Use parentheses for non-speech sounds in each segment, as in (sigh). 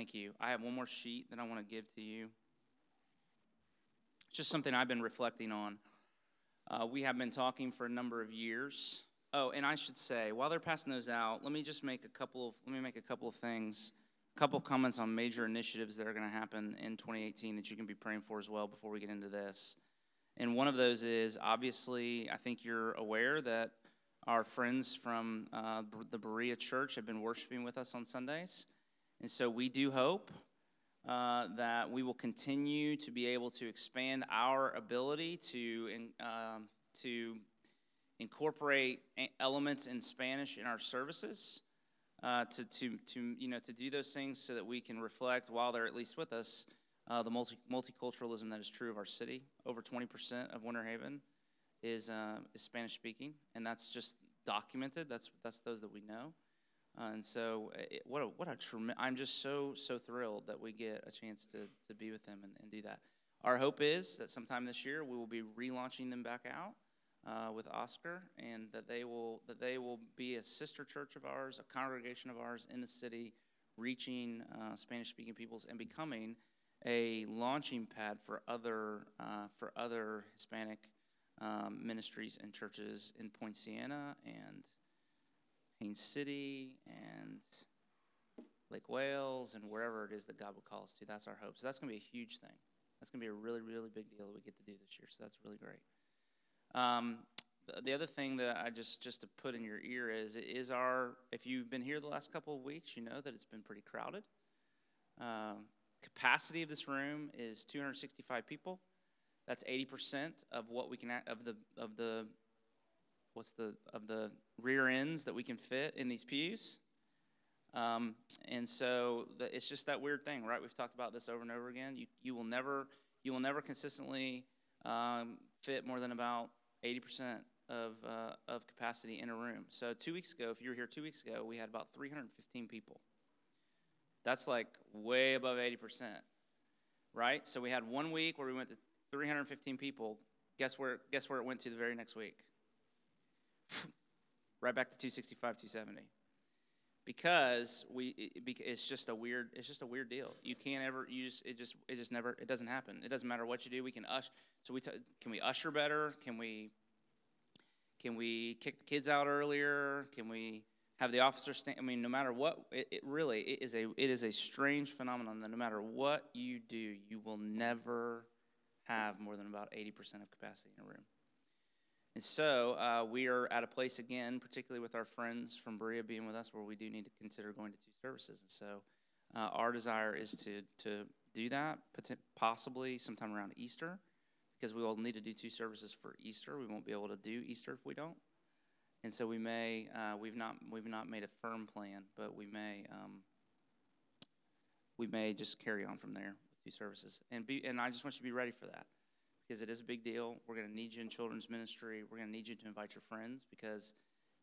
Thank you. I have one more sheet that I want to give to you. It's just something I've been reflecting on. Uh, we have been talking for a number of years. Oh, and I should say, while they're passing those out, let me just make a couple of let me make a couple of things, a couple of comments on major initiatives that are going to happen in 2018 that you can be praying for as well before we get into this. And one of those is obviously, I think you're aware that our friends from uh, the Berea Church have been worshiping with us on Sundays. And so we do hope uh, that we will continue to be able to expand our ability to, in, um, to incorporate elements in Spanish in our services. Uh, to, to, to, you know, to do those things so that we can reflect while they're at least with us uh, the multi, multiculturalism that is true of our city. Over 20% of Winter Haven is, uh, is Spanish speaking, and that's just documented. That's, that's those that we know. Uh, and so, uh, it, what a what a trem- I'm just so so thrilled that we get a chance to to be with them and, and do that. Our hope is that sometime this year we will be relaunching them back out uh, with Oscar, and that they will that they will be a sister church of ours, a congregation of ours in the city, reaching uh, Spanish-speaking peoples and becoming a launching pad for other uh, for other Hispanic um, ministries and churches in Poinciana and Haines City and Lake Wales and wherever it is that God would call us to. That's our hope. So that's going to be a huge thing. That's going to be a really, really big deal that we get to do this year. So that's really great. Um, the other thing that I just just to put in your ear is is our if you've been here the last couple of weeks, you know that it's been pretty crowded. Um, capacity of this room is 265 people. That's 80% of what we can of the of the what's the of the rear ends that we can fit in these pews. Um, and so the, it's just that weird thing, right? We've talked about this over and over again. You, you will never you will never consistently um, fit more than about 80% of, uh, of capacity in a room. So two weeks ago, if you were here two weeks ago, we had about 315 people. That's like way above 80%, right? So we had one week where we went to 315 people. Guess where, guess where it went to the very next week? Right back to 265, 270. Because we, it, it's just a weird, it's just a weird deal. You can't ever, just, it just, it just never, it doesn't happen. It doesn't matter what you do. We can usher. So we, t- can we usher better? Can we, can we kick the kids out earlier? Can we have the officer stand? I mean, no matter what, it, it really, it is a, it is a strange phenomenon that no matter what you do, you will never have more than about 80% of capacity in a room. And so uh, we are at a place again, particularly with our friends from Berea being with us, where we do need to consider going to two services. And so uh, our desire is to, to do that, possibly sometime around Easter, because we will need to do two services for Easter. We won't be able to do Easter if we don't. And so we may, uh, we've, not, we've not made a firm plan, but we may, um, we may just carry on from there with two services. And, be, and I just want you to be ready for that because it is a big deal. We're going to need you in children's ministry. We're going to need you to invite your friends because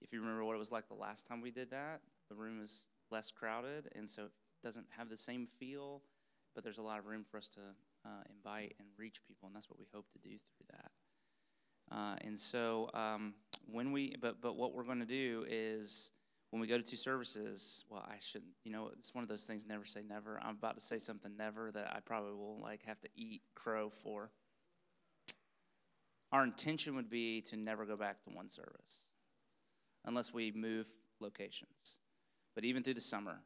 if you remember what it was like the last time we did that, the room is less crowded, and so it doesn't have the same feel, but there's a lot of room for us to uh, invite and reach people, and that's what we hope to do through that. Uh, and so um, when we, but but what we're going to do is when we go to two services, well, I shouldn't, you know, it's one of those things. Never say never. I'm about to say something never that I probably will like have to eat crow for our intention would be to never go back to one service unless we move locations. But even through the summer,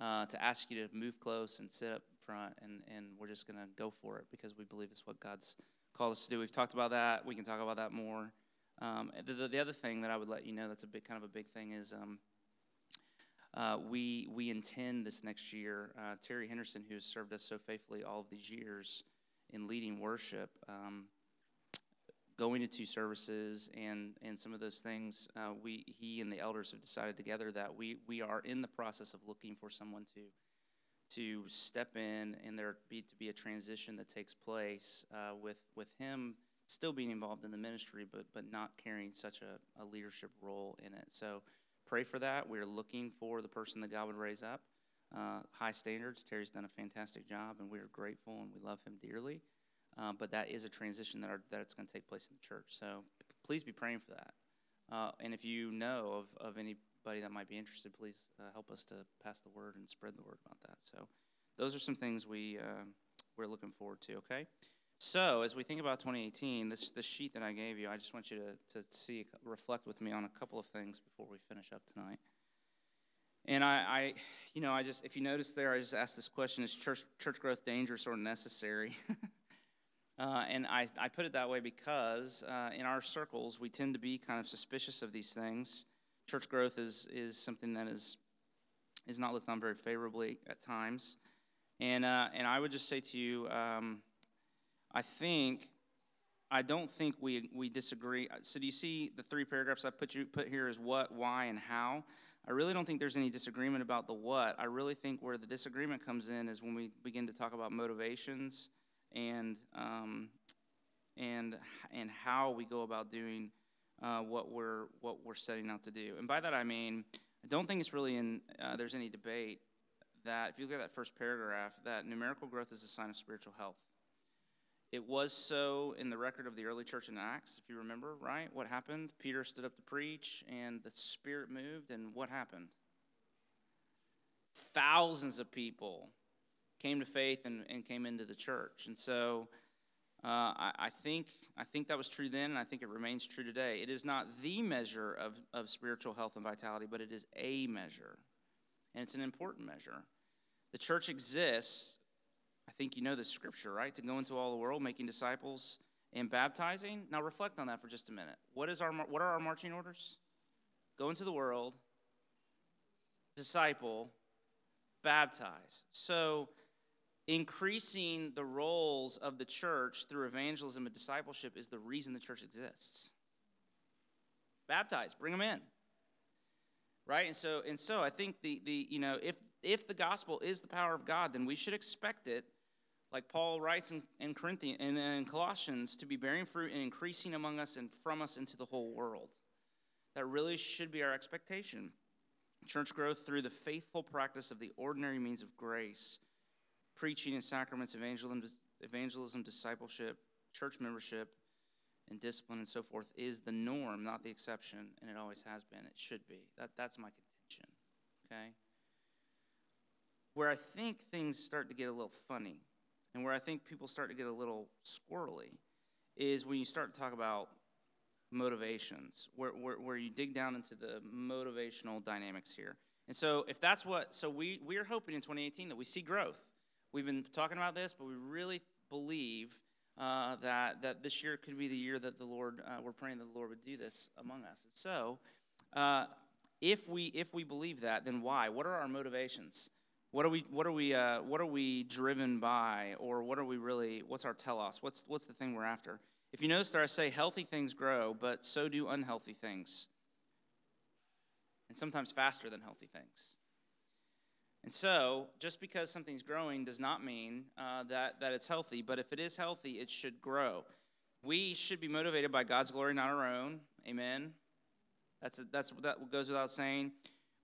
uh, to ask you to move close and sit up front, and, and we're just going to go for it because we believe it's what God's called us to do. We've talked about that. We can talk about that more. Um, the, the, other thing that I would let you know that's a big kind of a big thing is um, uh, we we intend this next year. Uh, Terry Henderson, who has served us so faithfully all of these years in leading worship, um, going to two services and and some of those things uh, we he and the elders have decided together that we we are in the process of looking for someone to to step in and there be to be a transition that takes place uh, with with him still being involved in the ministry but but not carrying such a, a leadership role in it. So pray for that. We're looking for the person that god would raise up. Uh, high standards. Terry's done a fantastic job and we're grateful and we love him dearly um, but that is a transition that, are, that it's going to take place in the church. So please be praying for that. Uh, and if you know of, of anybody that might be interested, please uh, help us to pass the word and spread the word about that. So those are some things we uh, we're looking forward to. Okay. So as we think about 2018, this this sheet that I gave you, I just want you to to see reflect with me on a couple of things before we finish up tonight. And I, I, you know, I just, if you notice there, I just asked this question is church, church growth dangerous or necessary? (laughs) uh, and I, I put it that way because uh, in our circles, we tend to be kind of suspicious of these things. Church growth is, is something that is, is not looked on very favorably at times. And, uh, and I would just say to you, um, I think, I don't think we, we disagree. So do you see the three paragraphs I put, you, put here is what, why, and how? I really don't think there's any disagreement about the what. I really think where the disagreement comes in is when we begin to talk about motivations and um, and and how we go about doing uh, what we're what we're setting out to do. And by that I mean I don't think it's really in uh, there's any debate that if you look at that first paragraph that numerical growth is a sign of spiritual health. It was so in the record of the early church in Acts, if you remember, right? What happened? Peter stood up to preach, and the Spirit moved, and what happened? Thousands of people came to faith and, and came into the church. And so uh, I, I, think, I think that was true then, and I think it remains true today. It is not the measure of, of spiritual health and vitality, but it is a measure, and it's an important measure. The church exists I think you know the scripture, right? To go into all the world, making disciples and baptizing. Now reflect on that for just a minute. What is our what are our marching orders? Go into the world, disciple, baptize. So increasing the rolls of the church through evangelism and discipleship is the reason the church exists. Baptize, bring them in. Right? And so and so I think the the you know, if if the gospel is the power of God, then we should expect it like Paul writes in, in Corinthians and in Colossians, to be bearing fruit and increasing among us and from us into the whole world. That really should be our expectation. Church growth through the faithful practice of the ordinary means of grace, preaching and sacraments, evangelism, evangelism, discipleship, church membership, and discipline and so forth is the norm, not the exception, and it always has been. It should be. That, that's my contention. Okay? Where I think things start to get a little funny and where I think people start to get a little squirrely is when you start to talk about motivations, where, where, where you dig down into the motivational dynamics here. And so, if that's what, so we, we are hoping in 2018 that we see growth. We've been talking about this, but we really believe uh, that, that this year could be the year that the Lord, uh, we're praying that the Lord would do this among us. And so, uh, if we if we believe that, then why? What are our motivations? What are we? What are we? Uh, what are we driven by, or what are we really? What's our telos? What's what's the thing we're after? If you notice there, I say healthy things grow, but so do unhealthy things, and sometimes faster than healthy things. And so, just because something's growing does not mean uh, that that it's healthy. But if it is healthy, it should grow. We should be motivated by God's glory, not our own. Amen. That's a, that's that goes without saying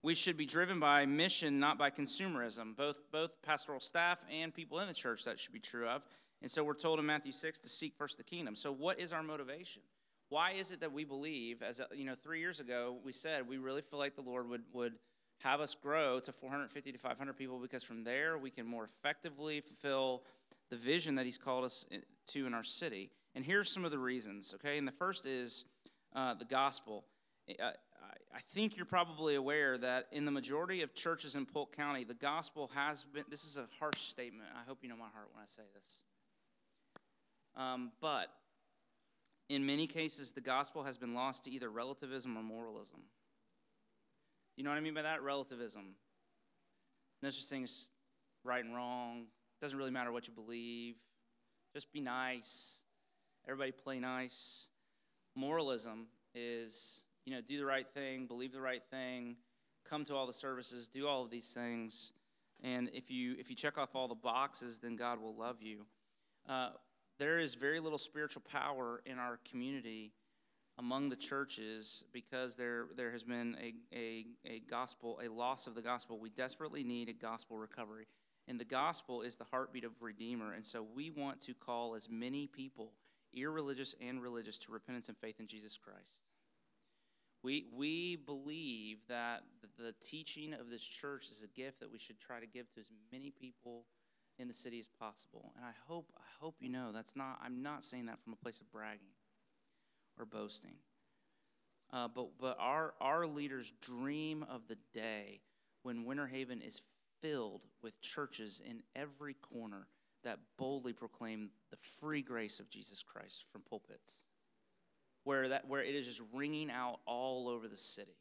we should be driven by mission, not by consumerism. Both, both pastoral staff and people in the church, that should be true of. And so we're told in Matthew 6 to seek first the kingdom. So, what is our motivation? Why is it that we believe, as you know, three years ago, we said we really feel like the Lord would, would have us grow to 450 to 500 people because from there we can more effectively fulfill the vision that He's called us to in our city. And here's some of the reasons, okay? And the first is uh, the gospel. I think you're probably aware that in the majority of churches in Polk County, the gospel has been, this is a harsh statement. I hope you know my heart when I say this. Um, but in many cases, the gospel has been lost to either relativism or moralism. You know what I mean by that? Relativism. No such thing as right and wrong. Doesn't really matter what you believe. Just be nice. Everybody play nice. Moralism is you know, do the right thing, believe the right thing, come to all the services, do all of these things. And if you if you check off all the boxes, then God will love you. Uh, there is very little spiritual power in our community among the churches because there there has been a, a, a gospel, a loss of the gospel. We desperately need a gospel recovery. And the gospel is the heartbeat of Redeemer. And so we want to call as many people, irreligious and religious, to repentance and faith in Jesus Christ. We, we believe that the teaching of this church is a gift that we should try to give to as many people in the city as possible. And I hope I hope you know that's not I'm not saying that from a place of bragging or boasting. Uh, but but our our leaders dream of the day when Winter Haven is filled with churches in every corner that boldly proclaim the free grace of Jesus Christ from pulpits, where that where it is just ringing out all over the city.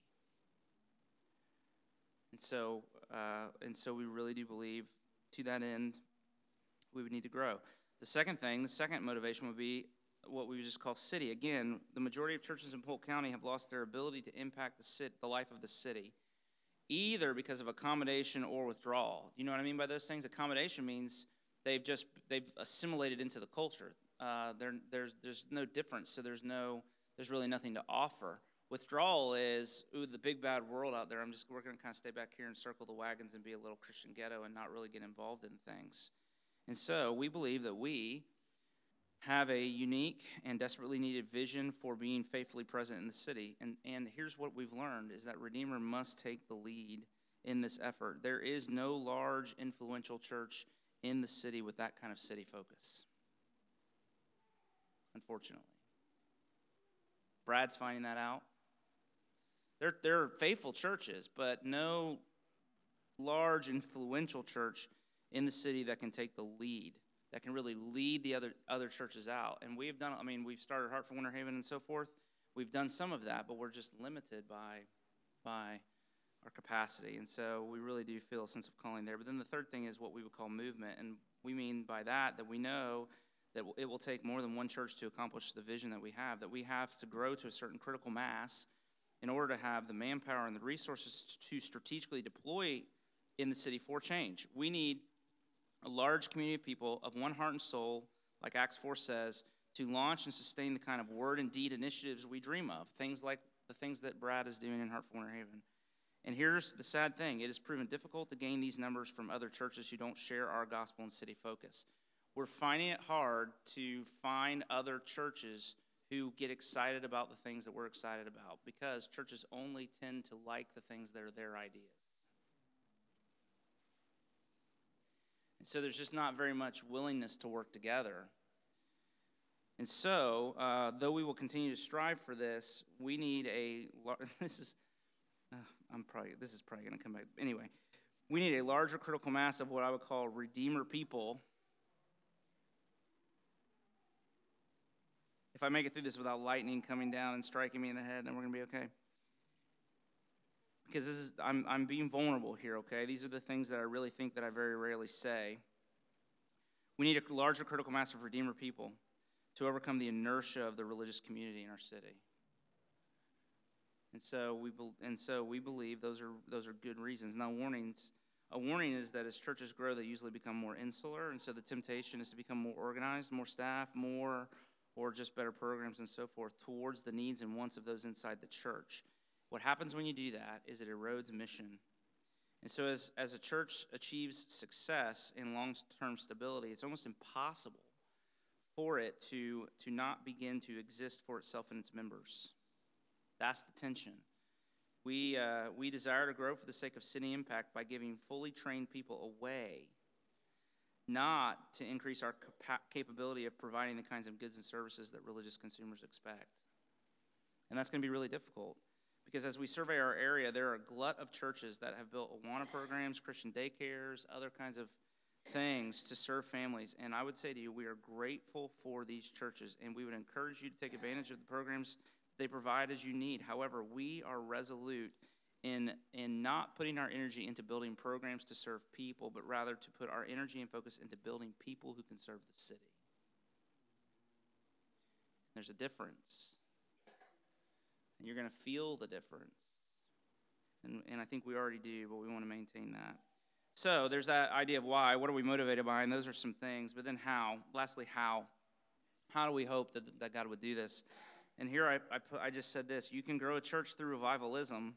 And so, uh, and so we really do believe to that end, we would need to grow. The second thing, the second motivation would be what we would just call city. Again, the majority of churches in Polk County have lost their ability to impact the, city, the life of the city, either because of accommodation or withdrawal. You know what I mean by those things? Accommodation means they've just they've assimilated into the culture. Uh, there's there's no difference, so there's no there's really nothing to offer. Withdrawal is ooh the big bad world out there. I'm just we're to kind of stay back here and circle the wagons and be a little Christian ghetto and not really get involved in things. And so we believe that we have a unique and desperately needed vision for being faithfully present in the city. And, and here's what we've learned is that Redeemer must take the lead in this effort. There is no large influential church in the city with that kind of city focus. Unfortunately. Brad's finding that out. There, there are faithful churches, but no large influential church in the city that can take the lead that can really lead the other other churches out. And we've done. I mean, we've started Heart for Winter Haven and so forth. We've done some of that, but we're just limited by by our capacity. And so we really do feel a sense of calling there. But then the third thing is what we would call movement, and we mean by that that we know that it will take more than one church to accomplish the vision that we have. That we have to grow to a certain critical mass in order to have the manpower and the resources to strategically deploy in the city for change. We need a large community of people of one heart and soul, like Acts 4 says, to launch and sustain the kind of word and deed initiatives we dream of, things like the things that Brad is doing in Heart for Winter Haven. And here's the sad thing it has proven difficult to gain these numbers from other churches who don't share our gospel and city focus. We're finding it hard to find other churches who get excited about the things that we're excited about because churches only tend to like the things that are their ideas. And so there's just not very much willingness to work together. And so, uh, though we will continue to strive for this, we need a. (laughs) This is, uh, I'm probably this is probably going to come back anyway. We need a larger critical mass of what I would call redeemer people. If I make it through this without lightning coming down and striking me in the head, then we're going to be okay because this is I'm, I'm being vulnerable here okay? These are the things that i really think that i very rarely say. We need a larger critical mass of redeemer people to overcome the inertia of the religious community in our city. And so we and so we believe those are those are good reasons. Now warnings a warning is that as churches grow they usually become more insular and so the temptation is to become more organized more staff more or just better programs and so forth towards the needs and wants of those inside the church what happens when you do that is it erodes mission. And so, as, as a church achieves success in long term stability, it's almost impossible for it to, to not begin to exist for itself and its members. That's the tension. We, uh, we desire to grow for the sake of city impact by giving fully trained people away, not to increase our capa- capability of providing the kinds of goods and services that religious consumers expect. And that's going to be really difficult. Because as we survey our area, there are a glut of churches that have built Awana programs, Christian daycares, other kinds of things to serve families. And I would say to you, we are grateful for these churches, and we would encourage you to take advantage of the programs they provide as you need. However, we are resolute in, in not putting our energy into building programs to serve people, but rather to put our energy and focus into building people who can serve the city. There's a difference and you're going to feel the difference. And, and I think we already do, but we want to maintain that. So there's that idea of why. What are we motivated by? And those are some things. But then how? Lastly, how? How do we hope that, that God would do this? And here I, I, put, I just said this you can grow a church through revivalism,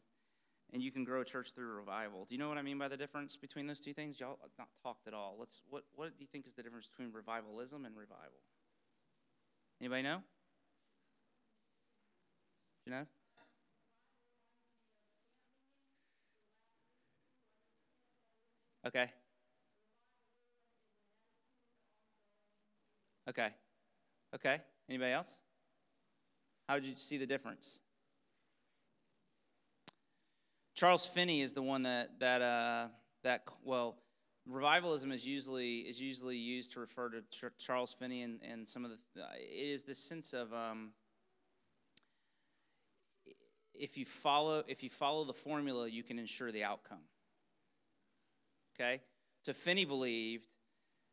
and you can grow a church through revival. Do you know what I mean by the difference between those two things? Y'all not talked at all. Let's, what, what do you think is the difference between revivalism and revival? Anybody know? You know? Okay. Okay. Okay. Anybody else? How did you see the difference? Charles Finney is the one that that uh, that well, revivalism is usually is usually used to refer to Ch- Charles Finney and, and some of the. Uh, it is this sense of um, if you follow if you follow the formula, you can ensure the outcome. Okay, so Finney believed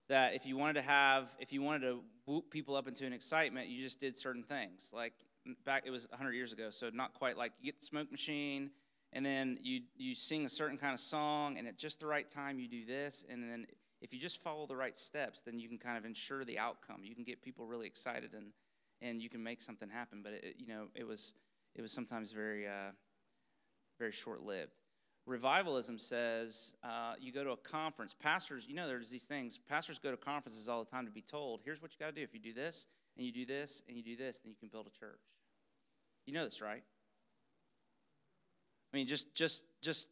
that if you wanted to have if you wanted to whoop people up into an excitement, you just did certain things. Like back, it was 100 years ago, so not quite like you get the smoke machine and then you you sing a certain kind of song and at just the right time you do this and then if you just follow the right steps then you can kind of ensure the outcome. You can get people really excited and and you can make something happen. But it, you know it was it was sometimes very uh, very short-lived revivalism says uh, you go to a conference. Pastors you know there's these things. Pastors go to conferences all the time to be told here's what you got to do. If you do this and you do this and you do this then you can build a church. You know this right? I mean, just just just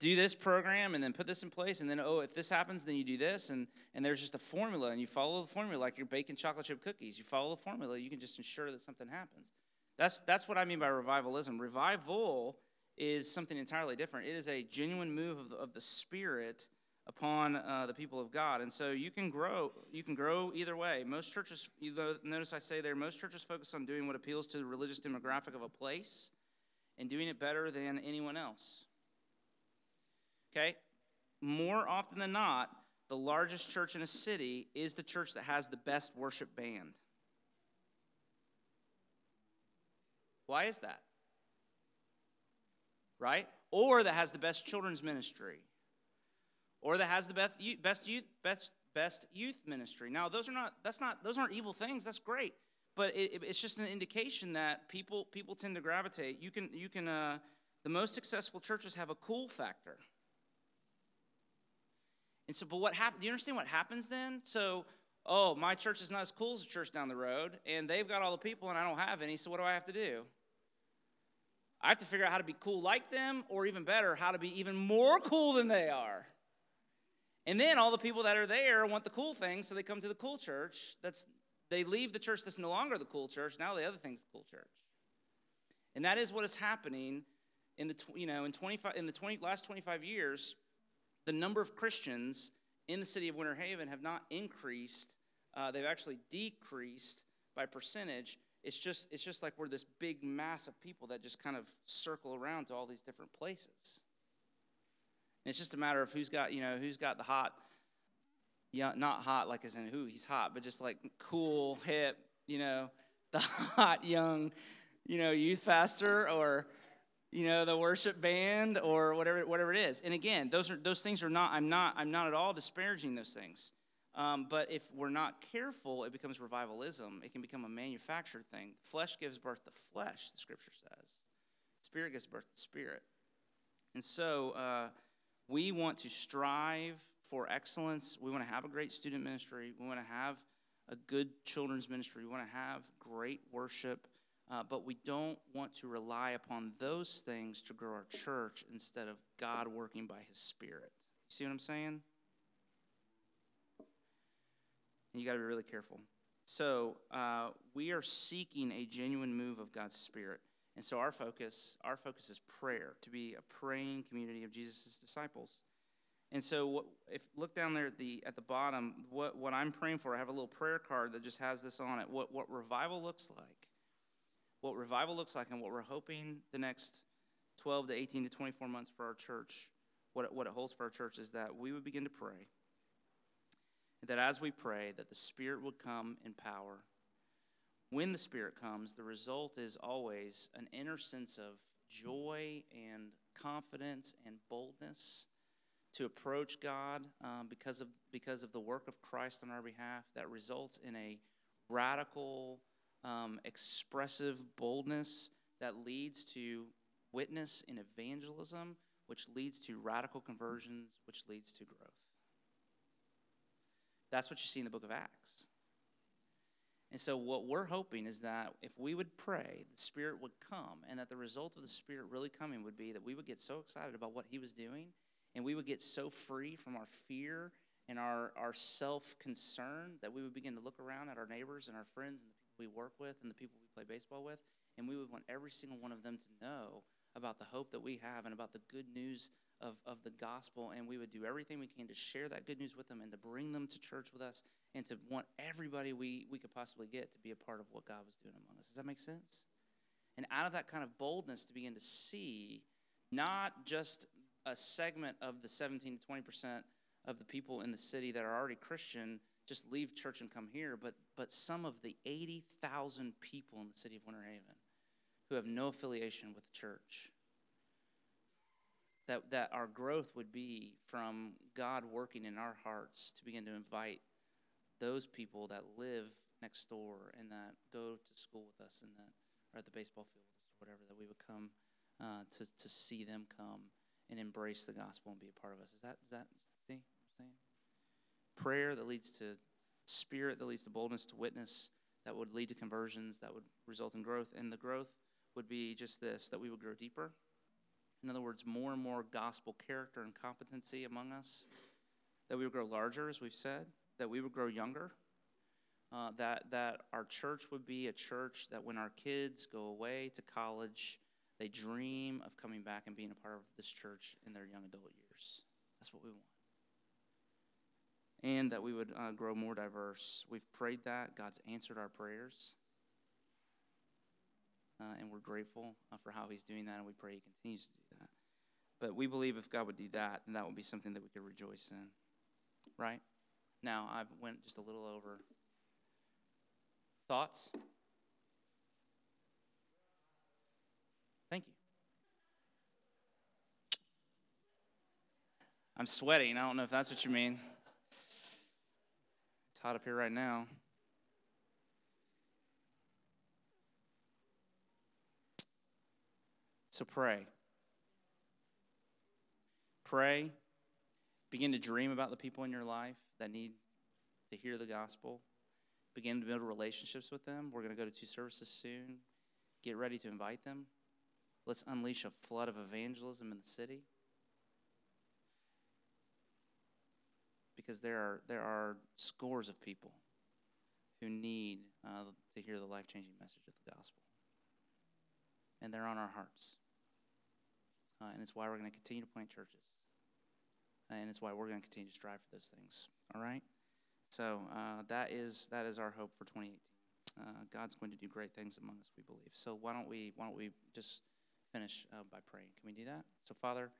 do this program and then put this in place and then oh if this happens then you do this and and there's just a formula and you follow the formula like you're baking chocolate chip cookies. You follow the formula. You can just ensure that something happens. That's that's what i mean by revivalism. Revival is something entirely different it is a genuine move of the, of the spirit upon uh, the people of god and so you can grow you can grow either way most churches you notice i say there most churches focus on doing what appeals to the religious demographic of a place and doing it better than anyone else. Okay? More often than not, the largest church in a city is the church that has the best worship band. Why is that? Right? Or that has the best children's ministry. Or that has the best youth, best youth best best youth ministry. Now, those are not that's not those aren't evil things. That's great but it, it's just an indication that people people tend to gravitate. You can you can uh, the most successful churches have a cool factor. And so, but what happens? Do you understand what happens then? So, oh, my church is not as cool as the church down the road, and they've got all the people, and I don't have any. So, what do I have to do? I have to figure out how to be cool like them, or even better, how to be even more (laughs) cool than they are. And then all the people that are there want the cool things, so they come to the cool church that's they leave the church that's no longer the cool church. Now the other thing's the cool church. And that is what is happening in the you know in 25 in the 20 last 25 years the number of Christians in the city of Winter Haven have not increased uh, they've actually decreased by percentage it's just it's just like we're this big mass of people that just kind of circle around to all these different places and it's just a matter of who's got you know who's got the hot yeah, not hot like as in who he's hot, but just like cool, hip, you know, (laughs) the hot young, you know, youth pastor or you know the worship band or whatever whatever it is. And again, those are those things are not. I'm not. I'm not at all disparaging those things. Um, but if we're not careful, it becomes revivalism. It can become a manufactured thing. Flesh gives birth to flesh, the scripture says. Spirit gives birth to spirit. And so uh, we want to strive for excellence. We want to have a great student ministry. We want to have a good children's ministry. We want to have great worship. Uh, but we don't want to rely upon those things to grow our church instead of God working by His Spirit. See what I'm saying? And you got to be really careful. So uh, we are seeking a genuine move of God's Spirit, and so our focus, our focus is prayer to be a praying community of Jesus' disciples. And so, if look down there at the at the bottom, what what I'm praying for, I have a little prayer card that just has this on it. What what revival looks like, what revival looks like, and what we're hoping the next 12 to 18 to 24 months for our church, what it, what it holds for our church is that we would begin to pray. That as we pray, that the Spirit would come in power. When the Spirit comes, the result is always an inner sense of joy and confidence and boldness to approach God um, because of because of the work of Christ on our behalf that results in a radical, um, expressive boldness that leads to witness and evangelism, which leads to radical conversions, which leads to growth. That's what you see in the book of Acts. And so, what we're hoping is that if we would pray, the Spirit would come, and that the result of the Spirit really coming would be that we would get so excited about what He was doing and we would get so free from our fear and our, our self concern, that we would begin to look around at our neighbors and our friends and the people we work with and the people we play baseball with, and we would want every single one of them to know about the hope that we have and about the good news of, of the gospel. And we would do everything we can to share that good news with them and to bring them to church with us and to want everybody we, we could possibly get to be a part of what God was doing among us. Does that make sense? And out of that kind of boldness to begin to see not just a segment of the 17 to 20 percent of the people in the city that are already Christian just leave church and come here, but but some of the 80,000 people in the city of Winter Haven who have no affiliation with the church. That, that our growth would be from God working in our hearts to begin to invite those people that live next door and that go to school with us and that are at the baseball field or whatever, that we would come uh, to, to see them come and embrace the gospel and be a part of us. Is that, is that see saying? Prayer that leads to spirit, that leads to boldness, to witness, that would lead to conversions, that would result in growth. And the growth would be just this that we would grow deeper. In other words, more and more gospel character and competency among us, that we would grow larger, as we've said, that we would grow younger, uh, that, that our church would be a church that when our kids go away to college, they dream of coming back and being a part of this church in their young adult years. That's what we want. And that we would uh, grow more diverse. We've prayed that. God's answered our prayers. Uh, and we're grateful uh, for how He's doing that, and we pray He continues to do that. But we believe if God would do that, then that would be something that we could rejoice in. Right? Now, I went just a little over. Thoughts? Thank you. I'm sweating. I don't know if that's what you mean. It's hot up here right now. So pray. Pray. Begin to dream about the people in your life that need to hear the gospel. Begin to build relationships with them. We're going to go to two services soon. Get ready to invite them. Let's unleash a flood of evangelism in the city. Because there are, there are scores of people who need uh, to hear the life changing message of the gospel. And they're on our hearts. Uh, and it's why we're going to continue to plant churches. And it's why we're going to continue to strive for those things. All right? So uh, that is that is our hope for 2018. Uh, God's going to do great things among us, we believe. So why don't we why don't we just finish uh, by praying? Can we do that? So Father,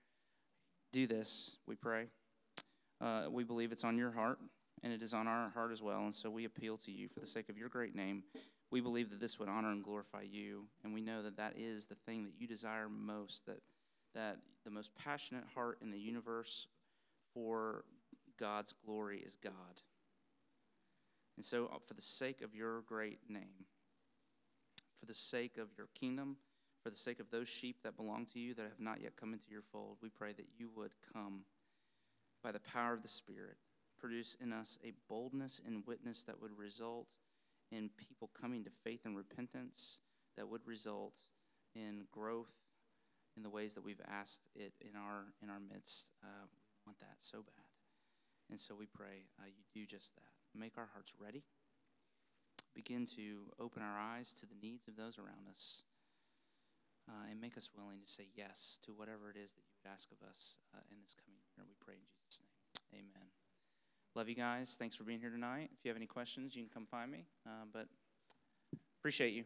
do this. We pray. Uh, we believe it's on your heart, and it is on our heart as well. And so we appeal to you for the sake of your great name. We believe that this would honor and glorify you, and we know that that is the thing that you desire most. That that the most passionate heart in the universe for God's glory is God. And so, uh, for the sake of your great name, for the sake of your kingdom, for the sake of those sheep that belong to you that have not yet come into your fold, we pray that you would come by the power of the Spirit, produce in us a boldness and witness that would result in people coming to faith and repentance, that would result in growth in the ways that we've asked it in our in our midst. Uh, we want that so bad, and so we pray uh, you do just that. Make our hearts ready. Begin to open our eyes to the needs of those around us, uh, and make us willing to say yes to whatever it is that you would ask of us uh, in this coming year. We pray in Jesus' name. Amen. Love you guys. Thanks for being here tonight. If you have any questions, you can come find me. Uh, but appreciate you.